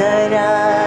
night I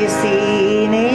you seen it.